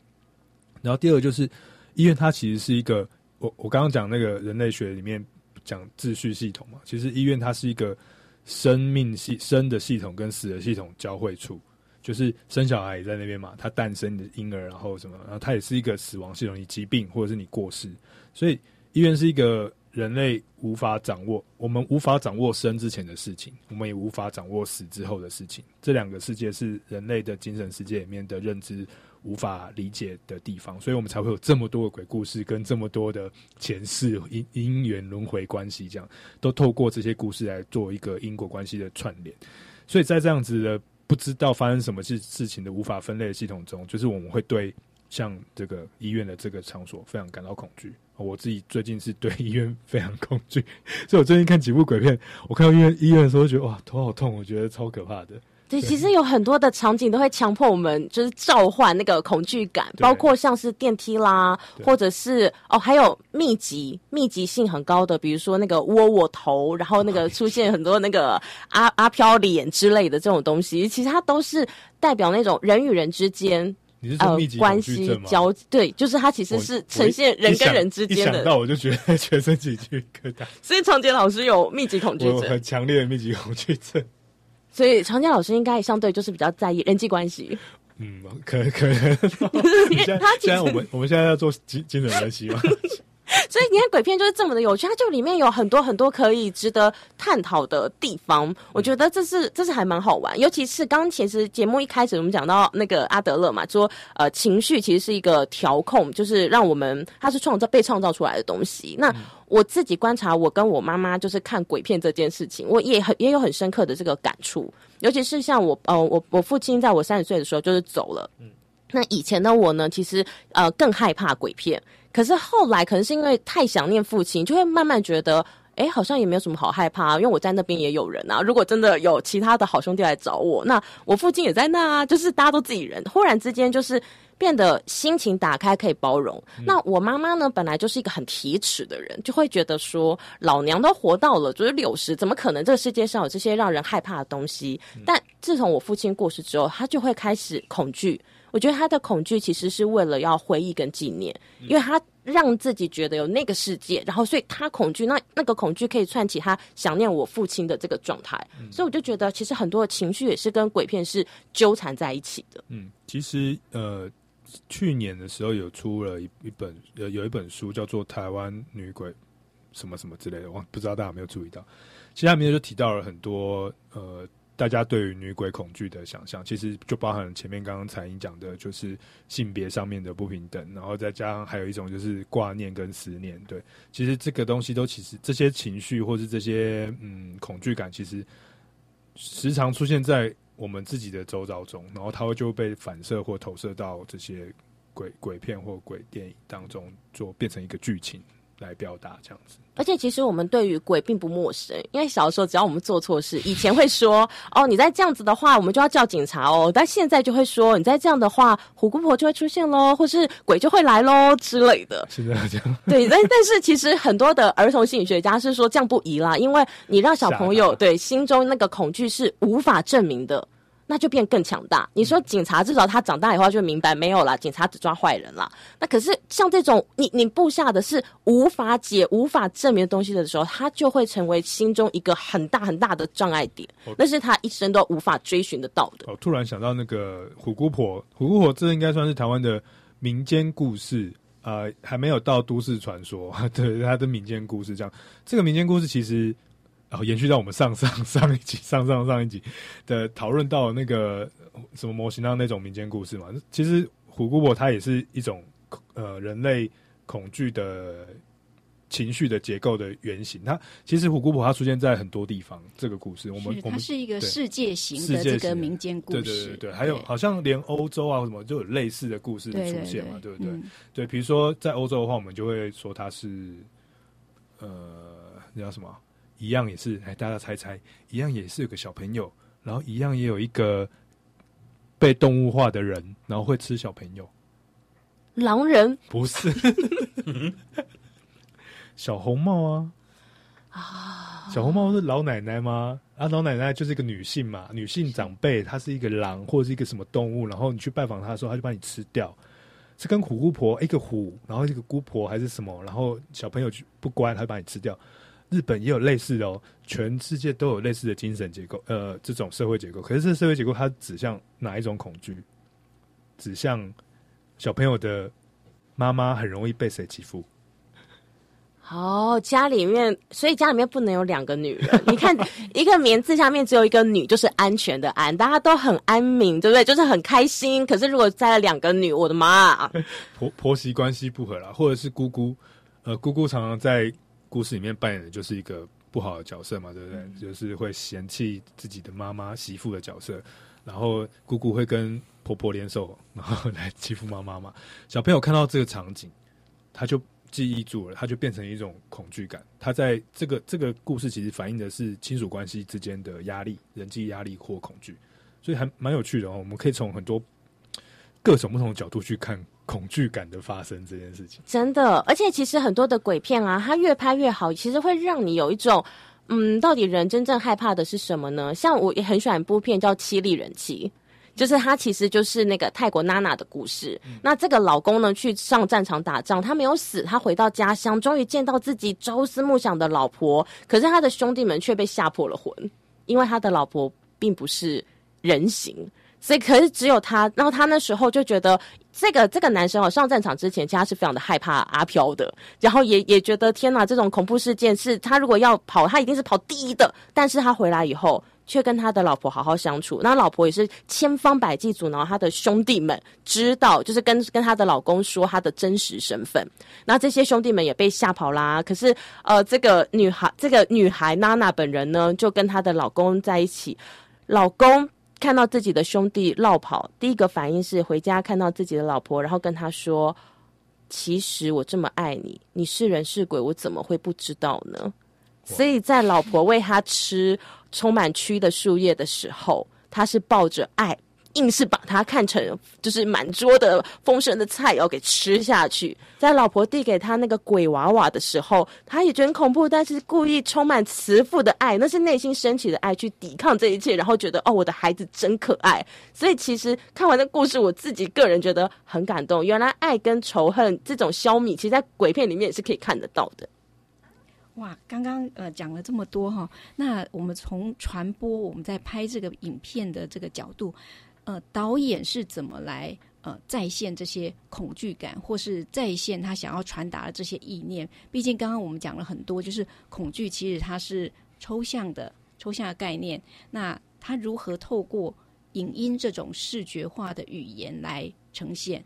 然后第二就是医院，它其实是一个我我刚刚讲那个人类学里面讲秩序系统嘛，其实医院它是一个生命系生的系统跟死的系统交汇处。就是生小孩也在那边嘛，他诞生的婴儿，然后什么，然后他也是一个死亡系统，你疾病或者是你过世，所以医院是一个人类无法掌握，我们无法掌握生之前的事情，我们也无法掌握死之后的事情。这两个世界是人类的精神世界里面的认知无法理解的地方，所以我们才会有这么多的鬼故事，跟这么多的前世因因缘轮回关系，这样都透过这些故事来做一个因果关系的串联。所以在这样子的不知道发生什么事事情的无法分类的系统中，就是我们会对像这个医院的这个场所非常感到恐惧。我自己最近是对医院非常恐惧，所以我最近看几部鬼片，我看到医院医院的时候，觉得哇头好痛，我觉得超可怕的。对，其实有很多的场景都会强迫我们，就是召唤那个恐惧感，包括像是电梯啦，或者是哦，还有密集、密集性很高的，比如说那个窝窝头，然后那个出现很多那个 阿阿飘脸之类的这种东西，其实它都是代表那种人与人之间你是说呃密集关系？交，对，就是它其实是呈现人跟人之间一想到。我就觉得全身起鸡皮疙瘩，所以常杰老师有密集恐惧症我很，强烈的密集恐惧症。所以常江老师应该也相对就是比较在意人际关系。嗯，可可能。现在他现在我们我们现在要做精精准分析吗？所以你看鬼片就是这么的有趣，它就里面有很多很多可以值得探讨的地方。我觉得这是这是还蛮好玩，尤其是刚刚其实节目一开始我们讲到那个阿德勒嘛，说呃情绪其实是一个调控，就是让我们它是创造被创造出来的东西。那我自己观察，我跟我妈妈就是看鬼片这件事情，我也很也有很深刻的这个感触，尤其是像我呃我我父亲在我三十岁的时候就是走了，那以前的我呢，其实呃更害怕鬼片，可是后来可能是因为太想念父亲，就会慢慢觉得。哎，好像也没有什么好害怕、啊，因为我在那边也有人啊。如果真的有其他的好兄弟来找我，那我父亲也在那啊，就是大家都自己人。忽然之间，就是变得心情打开，可以包容。那我妈妈呢，本来就是一个很铁齿的人，就会觉得说，老娘都活到了就是六十，怎么可能这个世界上有这些让人害怕的东西？但自从我父亲过世之后，他就会开始恐惧。我觉得他的恐惧其实是为了要回忆跟纪念，因为他让自己觉得有那个世界，然后所以他恐惧，那那个恐惧可以串起他想念我父亲的这个状态，所以我就觉得其实很多的情绪也是跟鬼片是纠缠在一起的。嗯，其实呃，去年的时候有出了一一本呃有一本书叫做《台湾女鬼什么什么之类的，我不知道大家有没有注意到。其实它里面就提到了很多呃大家对于女鬼恐惧的想象，其实就包含前面刚刚彩英讲的，就是性别上面的不平等，然后再加上还有一种就是挂念跟思念。对，其实这个东西都其实这些情绪或是这些嗯恐惧感，其实时常出现在我们自己的周遭中，然后它会就被反射或投射到这些鬼鬼片或鬼电影当中，做变成一个剧情来表达这样子。而且其实我们对于鬼并不陌生，因为小的时候只要我们做错事，以前会说哦，你再这样子的话，我们就要叫警察哦。但现在就会说，你再这样的话，虎姑婆就会出现喽，或是鬼就会来喽之类的。现在这样，对，但 但是其实很多的儿童心理学家是说这样不宜啦，因为你让小朋友对心中那个恐惧是无法证明的。那就变更强大。你说警察至少他长大以后就明白没有啦，警察只抓坏人啦。那可是像这种你你布下的是无法解、无法证明的东西的时候，他就会成为心中一个很大很大的障碍点哦，那是他一生都无法追寻得到的。我突然想到那个虎姑婆，虎姑婆这应该算是台湾的民间故事，呃，还没有到都市传说，对，它的民间故事这样。这个民间故事其实，然、后延续到我们上上上一集、上上上一集的讨论到那个什么模型上那种民间故事嘛。其实虎姑婆它也是一种呃人类恐惧的。情绪的结构的原型，它其实虎姑婆它出现在很多地方。这个故事，我们我们它是一个世界型的这个民间故事，对对对，还有好像连欧洲啊或什么就有类似的故事出现嘛，对不对？嗯对，比如说在欧洲的话，我们就会说它是呃，那叫什么？一样也是，哎，大家猜猜，一样也是有个小朋友，然后一样也有一个被动物化的人，然后会吃小朋友，狼人不是 小红帽啊。啊，小红帽是老奶奶吗？啊，老奶奶就是一个女性嘛，女性长辈，她是一个狼或者是一个什么动物，然后你去拜访她的时候，她就把你吃掉。是跟虎姑婆一个虎，然后一个姑婆还是什么，然后小朋友就不乖，她就把你吃掉。日本也有类似的哦，全世界都有类似的精神结构，呃，这种社会结构。可是这社会结构它指向哪一种恐惧？指向小朋友的妈妈很容易被谁欺负？哦，家里面，所以家里面不能有两个女人。你看，一个名字下面只有一个女，就是安全的安，大家都很安民，对不对？就是很开心。可是如果再了两个女，我的妈！婆婆媳关系不和啦，或者是姑姑，呃，姑姑常常在故事里面扮演的就是一个不好的角色嘛，对不对？就是会嫌弃自己的妈妈、媳妇的角色，然后姑姑会跟婆婆联手，然后来欺负妈妈嘛。小朋友看到这个场景，他就记忆住了，他就变成一种恐惧感。他在这个这个故事其实反映的是亲属关系之间的压力、人际压力或恐惧，所以还蛮有趣的哦。我们可以从很多各种不同的角度去看恐惧感的发生这件事情。真的，而且其实很多的鬼片啊，它越拍越好，其实会让你有一种，嗯，到底人真正害怕的是什么呢？像我也很喜欢一部片叫《七力人妻》。就是他其实就是那个泰国娜娜的故事。那这个老公呢，去上战场打仗，他没有死，他回到家乡，终于见到自己朝思暮想的老婆。可是他的兄弟们却被吓破了魂，因为他的老婆并不是人形，所以可是只有他。然后他那时候就觉得，这个这个男生哦，上战场之前，其实他是非常的害怕阿飘的，然后也也觉得天哪，这种恐怖事件是他如果要跑，他一定是跑第一的。但是他回来以后。却跟他的老婆好好相处，那老婆也是千方百计阻挠他的兄弟们知道，就是跟跟他的老公说他的真实身份。那这些兄弟们也被吓跑啦。可是，呃，这个女孩，这个女孩娜娜本人呢，就跟她的老公在一起。老公看到自己的兄弟落跑，第一个反应是回家看到自己的老婆，然后跟他说：“其实我这么爱你，你是人是鬼，我怎么会不知道呢？”所以在老婆喂他吃充满蛆的树叶的时候，他是抱着爱，硬是把它看成就是满桌的丰盛的菜肴给吃下去。在老婆递给他那个鬼娃娃的时候，他也觉得很恐怖，但是故意充满慈父的爱，那是内心升起的爱去抵抗这一切，然后觉得哦，我的孩子真可爱。所以其实看完这故事，我自己个人觉得很感动。原来爱跟仇恨这种消弭，其实，在鬼片里面也是可以看得到的。哇，刚刚呃讲了这么多哈，那我们从传播我们在拍这个影片的这个角度，呃，导演是怎么来呃再现这些恐惧感，或是再现他想要传达的这些意念？毕竟刚刚我们讲了很多，就是恐惧其实它是抽象的、抽象的概念，那它如何透过影音这种视觉化的语言来呈现？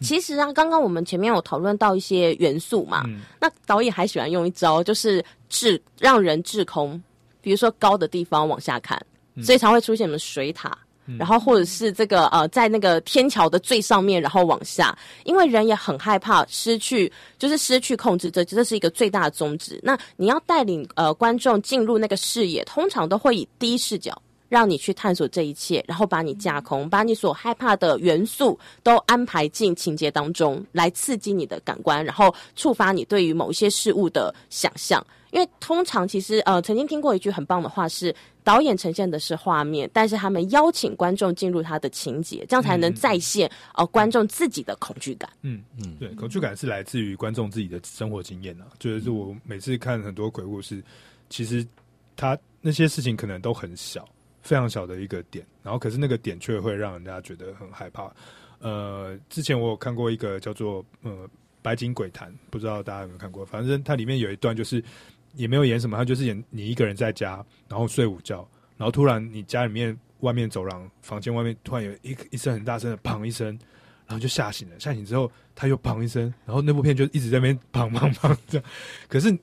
其实啊，刚刚我们前面有讨论到一些元素嘛，那导演还喜欢用一招，就是滞让人滞空，比如说高的地方往下看，所以才会出现什么水塔，然后或者是这个呃，在那个天桥的最上面，然后往下，因为人也很害怕失去，就是失去控制，这这是一个最大的宗旨。那你要带领呃观众进入那个视野，通常都会以低视角。让你去探索这一切，然后把你架空，把你所害怕的元素都安排进情节当中，来刺激你的感官，然后触发你对于某一些事物的想象。因为通常其实呃，曾经听过一句很棒的话是，导演呈现的是画面，但是他们邀请观众进入他的情节，这样才能再现呃观众自己的恐惧感。嗯嗯，对，恐惧感是来自于观众自己的生活经验啊。就是我每次看很多鬼故事，其实他那些事情可能都很小。非常小的一个点，然后可是那个点却会让人家觉得很害怕。呃，之前我有看过一个叫做呃《白金鬼谈》，不知道大家有没有看过？反正它里面有一段就是也没有演什么，它就是演你一个人在家，然后睡午觉，然后突然你家里面外面走廊房间外面突然有一一声很大声的砰一声，然后就吓醒了。吓醒之后他又砰一声，然后那部片就一直在那边砰砰砰这样。可是。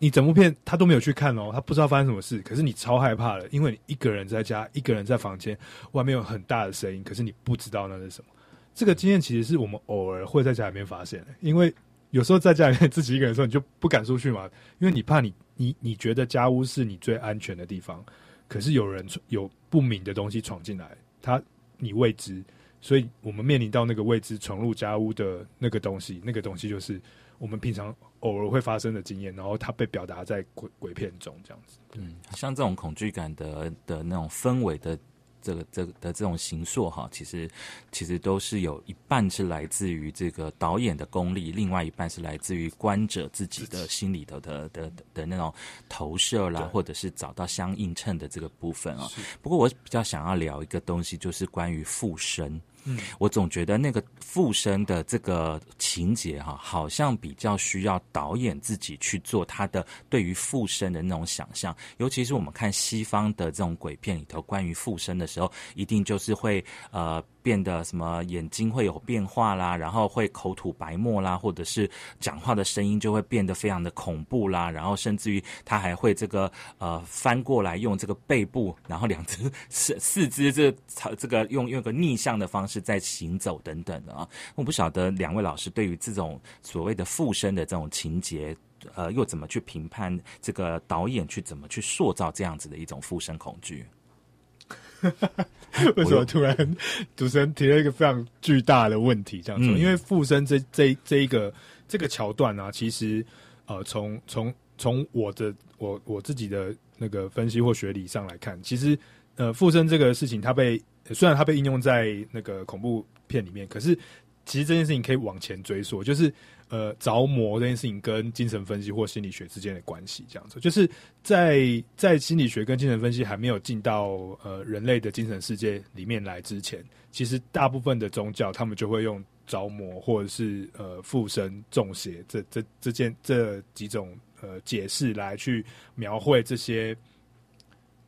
你整部片他都没有去看哦，他不知道发生什么事。可是你超害怕的，因为你一个人在家，一个人在房间，外面有很大的声音，可是你不知道那是什么。这个经验其实是我们偶尔会在家里面发现的，因为有时候在家里面自己一个人的时候，你就不敢出去嘛，因为你怕你你你觉得家屋是你最安全的地方，可是有人有不明的东西闯进来，他你未知，所以我们面临到那个未知闯入家屋的那个东西，那个东西就是我们平常。偶尔会发生的经验，然后它被表达在鬼鬼片中，这样子。嗯，像这种恐惧感的的那种氛围的这个这的这种形塑哈，其实其实都是有一半是来自于这个导演的功力，另外一半是来自于观者自己的心里头的的的那种投射啦，或者是找到相映衬的这个部分啊。不过我比较想要聊一个东西，就是关于附身。嗯，我总觉得那个附身的这个情节哈，好像比较需要导演自己去做他的对于附身的那种想象。尤其是我们看西方的这种鬼片里头，关于附身的时候，一定就是会呃变得什么眼睛会有变化啦，然后会口吐白沫啦，或者是讲话的声音就会变得非常的恐怖啦，然后甚至于他还会这个呃翻过来用这个背部，然后两只四四肢这这个用用个逆向的方式在行走等等的啊。我不晓得两位老师对于这种所谓的附身的这种情节。呃，又怎么去评判这个导演去怎么去塑造这样子的一种附身恐惧？为什么突然主持人提了一个非常巨大的问题？这样说，嗯因为附身这这这一个这个桥段啊，其实呃，从从从我的我我自己的那个分析或学理上来看，其实呃，附身这个事情，它被虽然它被应用在那个恐怖片里面，可是其实这件事情可以往前追溯，就是呃着魔这件事情跟精神分析或心理学之间的关系，这样子，就是在在心理学跟精神分析还没有进到呃人类的精神世界里面来之前，其实大部分的宗教他们就会用着魔或者是呃附身、中邪这这这件这几种呃解释来去描绘这些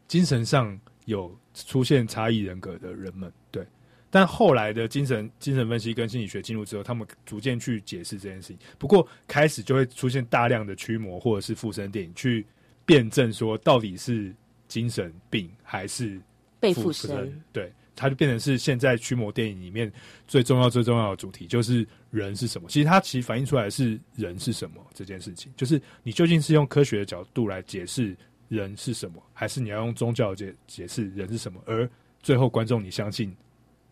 精神上有出现差异人格的人们，但后来的精神精神分析跟心理学进入之后，他们逐渐去解释这件事情。不过开始就会出现大量的驱魔或者是附身电影去辩证说到底是精神病还是被附身身，，对，它就变成是现在驱魔电影里面最重要最重要的主题，就是人是什么。其实它其实反映出来的是人是什么这件事情，就是你究竟是用科学的角度来解释人是什么，还是你要用宗教解解释人是什么？而最后观众你相信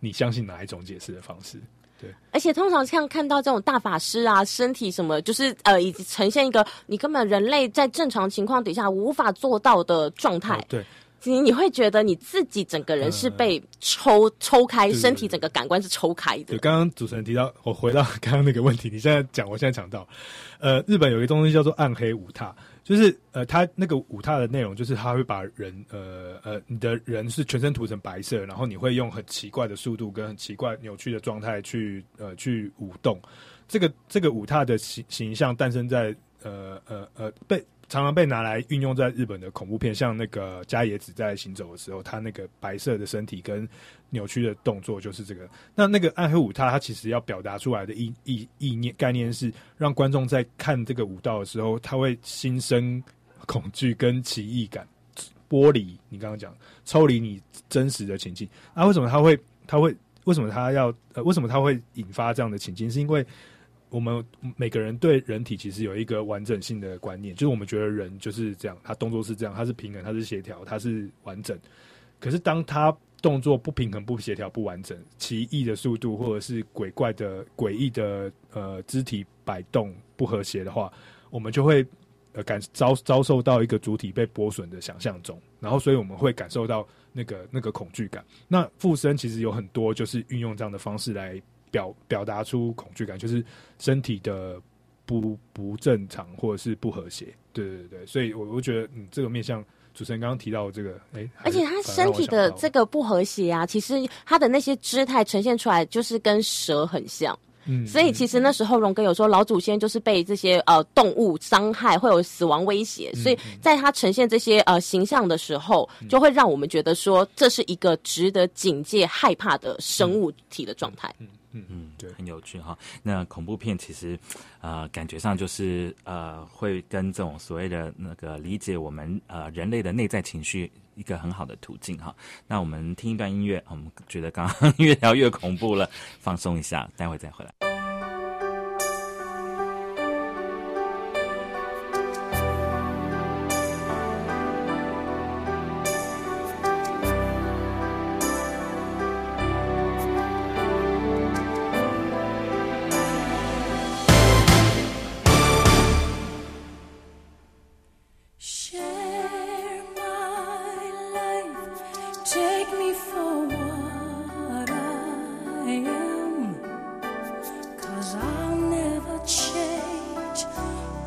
你相信哪一种解释的方式？对而且通常像看到这种大法师啊，身体什么，就是呃，已经呈现一个你根本人类在正常情况底下无法做到的状态哦，对，你你会觉得你自己整个人是被抽、抽开，对对身体整个感官是抽开的对，。刚刚主持人提到，我回到刚刚那个问题，你现在讲，我现在讲到，呃，日本有一个东西叫做暗黑五踏，就是呃，他那个舞踏的内容就是他会把人，呃呃，你的人是全身涂成白色，然后你会用很奇怪的速度跟很奇怪扭曲的状态去呃去舞动。这个这个舞踏的形形象诞生在呃呃呃被常常被拿来运用在日本的恐怖片，像那个加野子在行走的时候，他那个白色的身体跟扭曲的动作就是这个。那那个暗黑舞踏，它其实要表达出来的意意意念概念是，让观众在看这个舞蹈的时候，他会心生恐惧跟奇异感，剥离你刚刚讲，抽离你真实的情境。啊，为什么他会他会为什么他要呃为什么他会引发这样的情境？是因为我们每个人对人体其实有一个完整性的观念，就是我们觉得人就是这样，他动作是这样，他是平衡，他是协调，他是完整。可是当他动作不平衡、不协调、不完整、奇异的速度，或者是鬼怪的诡异的呃肢体摆动不和谐的话，我们就会呃感遭遭受到一个主体被剥损的想象中，然后所以我们会感受到那个那个恐惧感。那附身其实有很多就是运用这样的方式来表表达出恐惧感，就是身体的不不正常或者是不和谐。对对对，所以我我觉得嗯这个面向。主持人刚刚提到的这个，哎，而且他身体的这个不和谐啊，其实他的那些姿态呈现出来就是跟蛇很像。嗯所以其实那时候荣哥有说，老祖先就是被这些呃动物伤害，会有死亡威胁，嗯所以在他呈现这些呃形象的时候，就会让我们觉得说这是一个值得警戒、害怕的生物体的状态。嗯嗯嗯，对。很有趣哈。那恐怖片其实，呃，感觉上就是呃，会跟这种所谓的那个理解我们呃人类的内在情绪一个很好的途径哈。那我们听一段音乐，我们觉得刚刚 越聊越恐怖了，放松一下，待会再回来。Take me for what I am. Cause I'll never change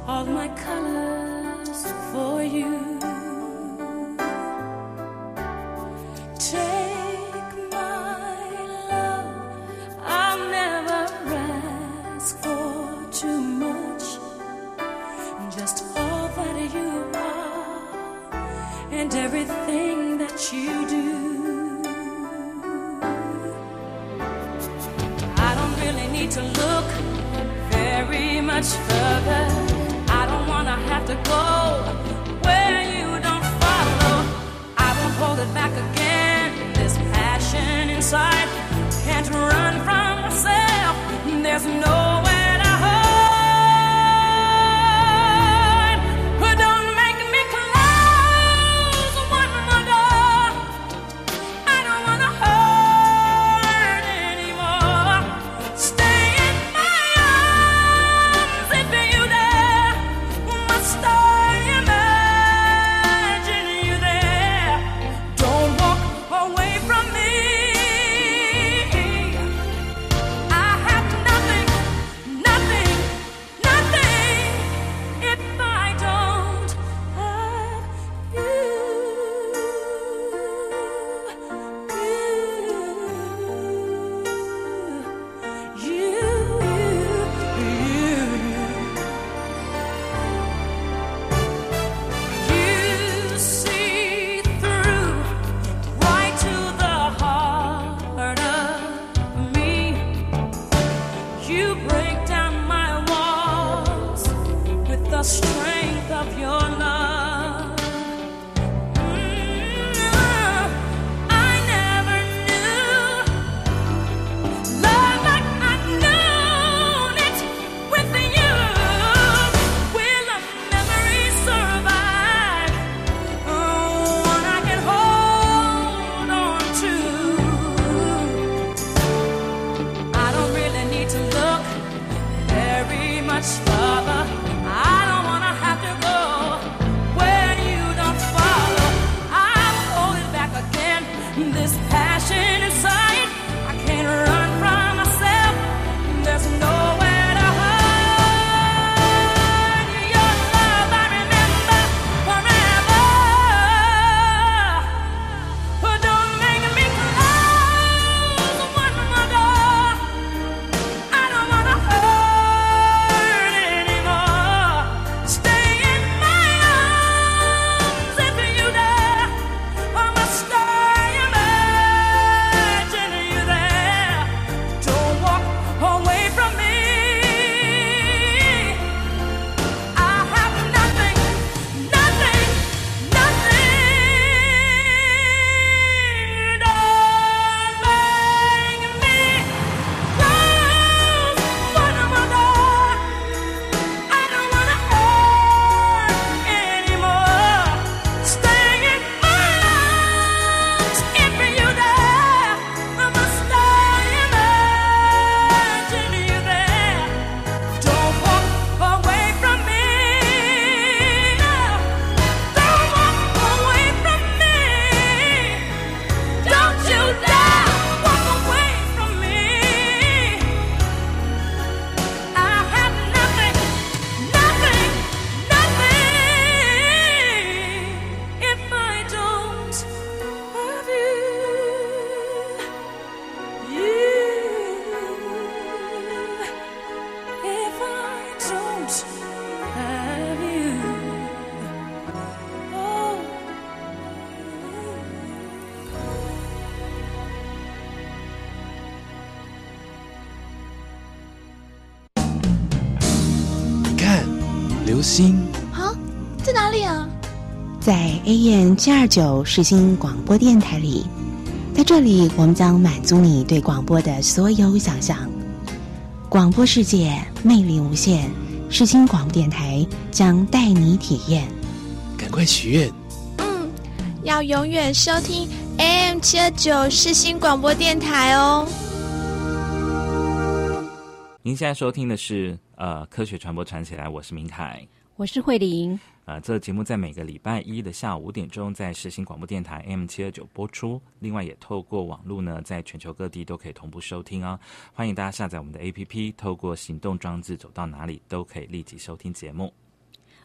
all my AM 七二九世新广播电台里，在这里我们将满足你对广播的所有想象。广播世界魅力无限，世新广播电台将带你体验。赶快许愿！嗯，要永远收听 AM 七二九世新广播电台哦。您现在收听的是呃科学传播传起来，我是明凯。我是慧玲。呃，这个节目在每个礼拜一的下午五点钟在实行广播电台 M 七二九播出，另外也透过网络呢，在全球各地都可以同步收听哦。欢迎大家下载我们的 APP，透过行动装置走到哪里都可以立即收听节目。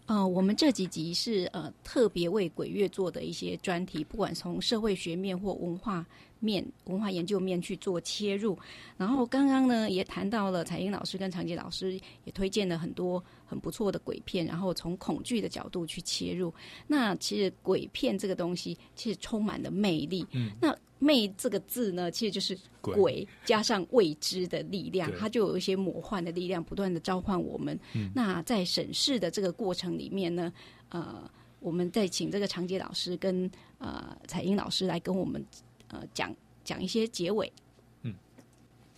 呃，我们这几集是呃特别为鬼月做的一些专题，不管从社会学面或文化面文化研究面去做切入。然后刚刚呢也谈到了彩英老师跟长杰老师也推荐了很多很不错的鬼片，然后从恐惧的角度去切入。那其实鬼片这个东西其实充满了魅力。嗯，那魅这个字呢，其实就是鬼鬼加上未知的力量，它就有一些魔幻的力量，不断的召唤我们。嗯那在审视的这个过程里面呢，呃，我们再请这个长杰老师跟呃彩英老师来跟我们呃讲讲一些结尾。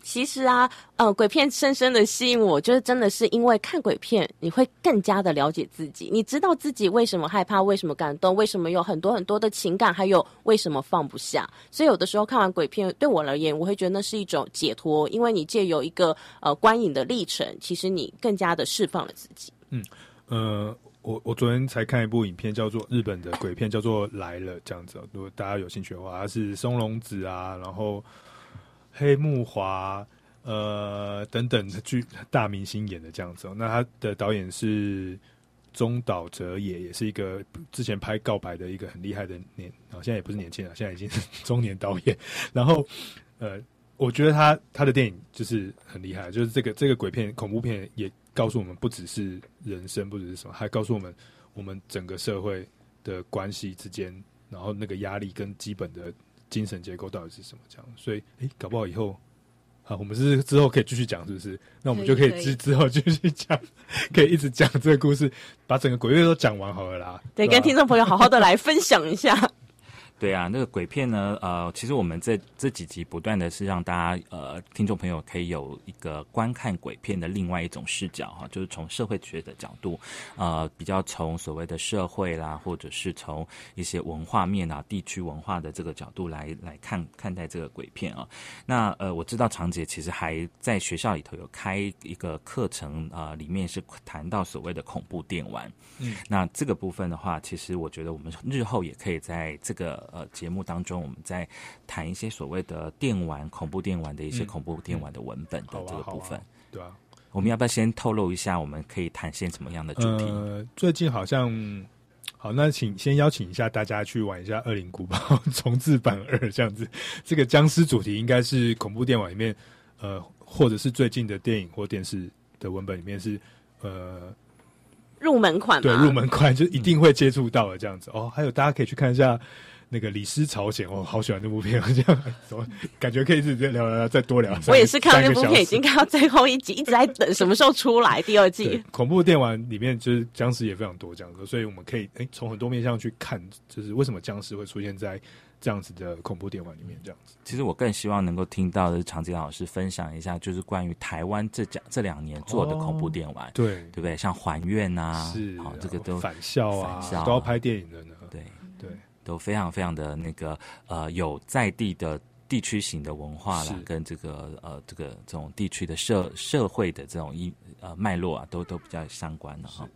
其实啊，呃，鬼片深深的吸引我，就是真的是因为看鬼片，你会更加的了解自己，你知道自己为什么害怕，为什么感动，为什么有很多很多的情感，还有为什么放不下。所以有的时候看完鬼片，对我而言，我会觉得那是一种解脱，因为你借由一个呃观影的历程，其实你更加的释放了自己。嗯呃，我我昨天才看一部影片，叫做日本的鬼片，叫做《来了》这样子哦。如果大家有兴趣的话，它是松隆子啊，然后黑木华呃等等的剧大明星演的这样子哦。那他的导演是中岛哲也，也是一个之前拍《告白》的一个很厉害的年，啊、现在也不是年轻了，现在已经是中年导演。然后呃，我觉得他他的电影就是很厉害，就是这个这个鬼片恐怖片也告诉我们，不只是人生，不只是什么，还告诉我们我们整个社会的关系之间，然后那个压力跟基本的精神结构到底是什么这样。所以，诶，搞不好以后。啊，我们是之后可以继续讲，是不是？那我们就可以之之后继续讲，可以一直讲这个故事，把整个鬼月都讲完好了啦。对，吧跟听众朋友好好的来分享一下。对啊，那个鬼片呢，呃，其实我们这这几集不断的是让大家呃听众朋友可以有一个观看鬼片的另外一种视角哈，就是从社会学的角度，呃，比较从所谓的社会啦，或者是从一些文化面啊、地区文化的这个角度来来看看待这个鬼片啊。那呃，我知道长姐其实还在学校里头有开一个课程啊、呃，里面是谈到所谓的恐怖电玩。嗯，那这个部分的话，其实我觉得我们日后也可以在这个呃节目当中，我们在谈一些所谓的电玩、恐怖电玩的一些嗯恐怖电玩的文本的这个部分。对啊。我们要不要先透露一下，我们可以谈些什么样的主题？呃，最近好像好，那请先邀请一下大家去玩一下《恶灵古堡》重置版二这样子。这个僵尸主题应该是恐怖电玩里面，呃，或者是最近的电影或电视的文本里面是呃，入门款对入门款，就一定会接触到的这样子。哦，还有大家可以去看一下。那个《李斯朝鲜》，我好喜欢这部片，这样怎么感觉可以一直聊聊聊，再多聊。我也是看到那部片，已经看到最后一集，一直在等什么时候出来第二季。恐怖电玩里面就是僵尸也非常多这样子，所以我们可以诶从很多面向去看，就是为什么僵尸会出现在这样子的恐怖电玩里面这样子。其实我更希望能够听到的是常杰老师分享一下，就是关于台湾这讲这两年做的恐怖电玩，对对不对？像还愿啊，是好、这个都返校啊返校都要拍电影的呢。对对，都非常非常的那个呃有在地的地区型的文化啦，跟这个呃这个这种地区的社社会的这种一呃脉络啊，都都比较相关的哈。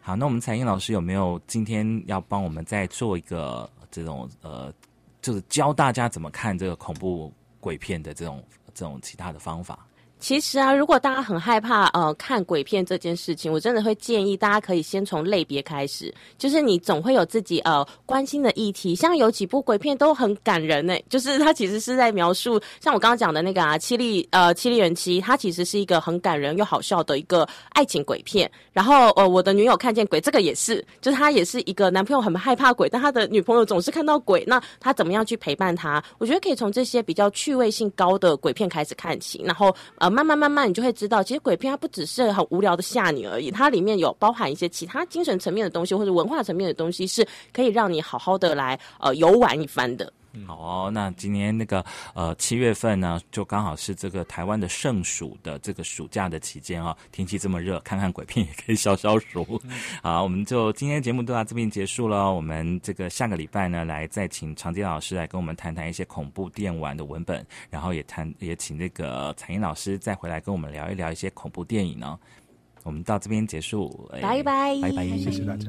好，那我们彩英老师有没有今天要帮我们再做一个这种呃，就是教大家怎么看这个恐怖鬼片的这种这种其他的方法？其实啊，如果大家很害怕呃看鬼片这件事情，我真的会建议大家可以先从类别开始，就是你总会有自己呃关心的议题，像有几部鬼片都很感人呢、就是它其实是在描述，像我刚刚讲的那个啊《七力呃七力人妻》，它其实是一个很感人又好笑的一个爱情鬼片。然后呃我的女友看见鬼，这个也是，就是他也是一个男朋友很害怕鬼，但他的女朋友总是看到鬼，那他怎么样去陪伴他？我觉得可以从这些比较趣味性高的鬼片开始看起，然后呃慢慢慢慢你就会知道，其实鬼片它不只是很无聊的吓你而已，它里面有包含一些其他精神层面的东西或者文化层面的东西，是可以让你好好的来呃游玩一番的。好哦，那今年那个呃七月份呢，就刚好是这个台湾的盛暑的这个暑假的期间啊、天气这么热，看看鬼片也可以消消暑。好，我们就今天节目就到这边结束了。我们这个下个礼拜呢，来再请常杰老师来跟我们谈谈一些恐怖电玩的文本，然后也谈也请那个彩英老师再回来跟我们聊一聊一些恐怖电影呢。我们到这边结束，哎拜拜拜拜，谢谢大家。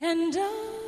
And I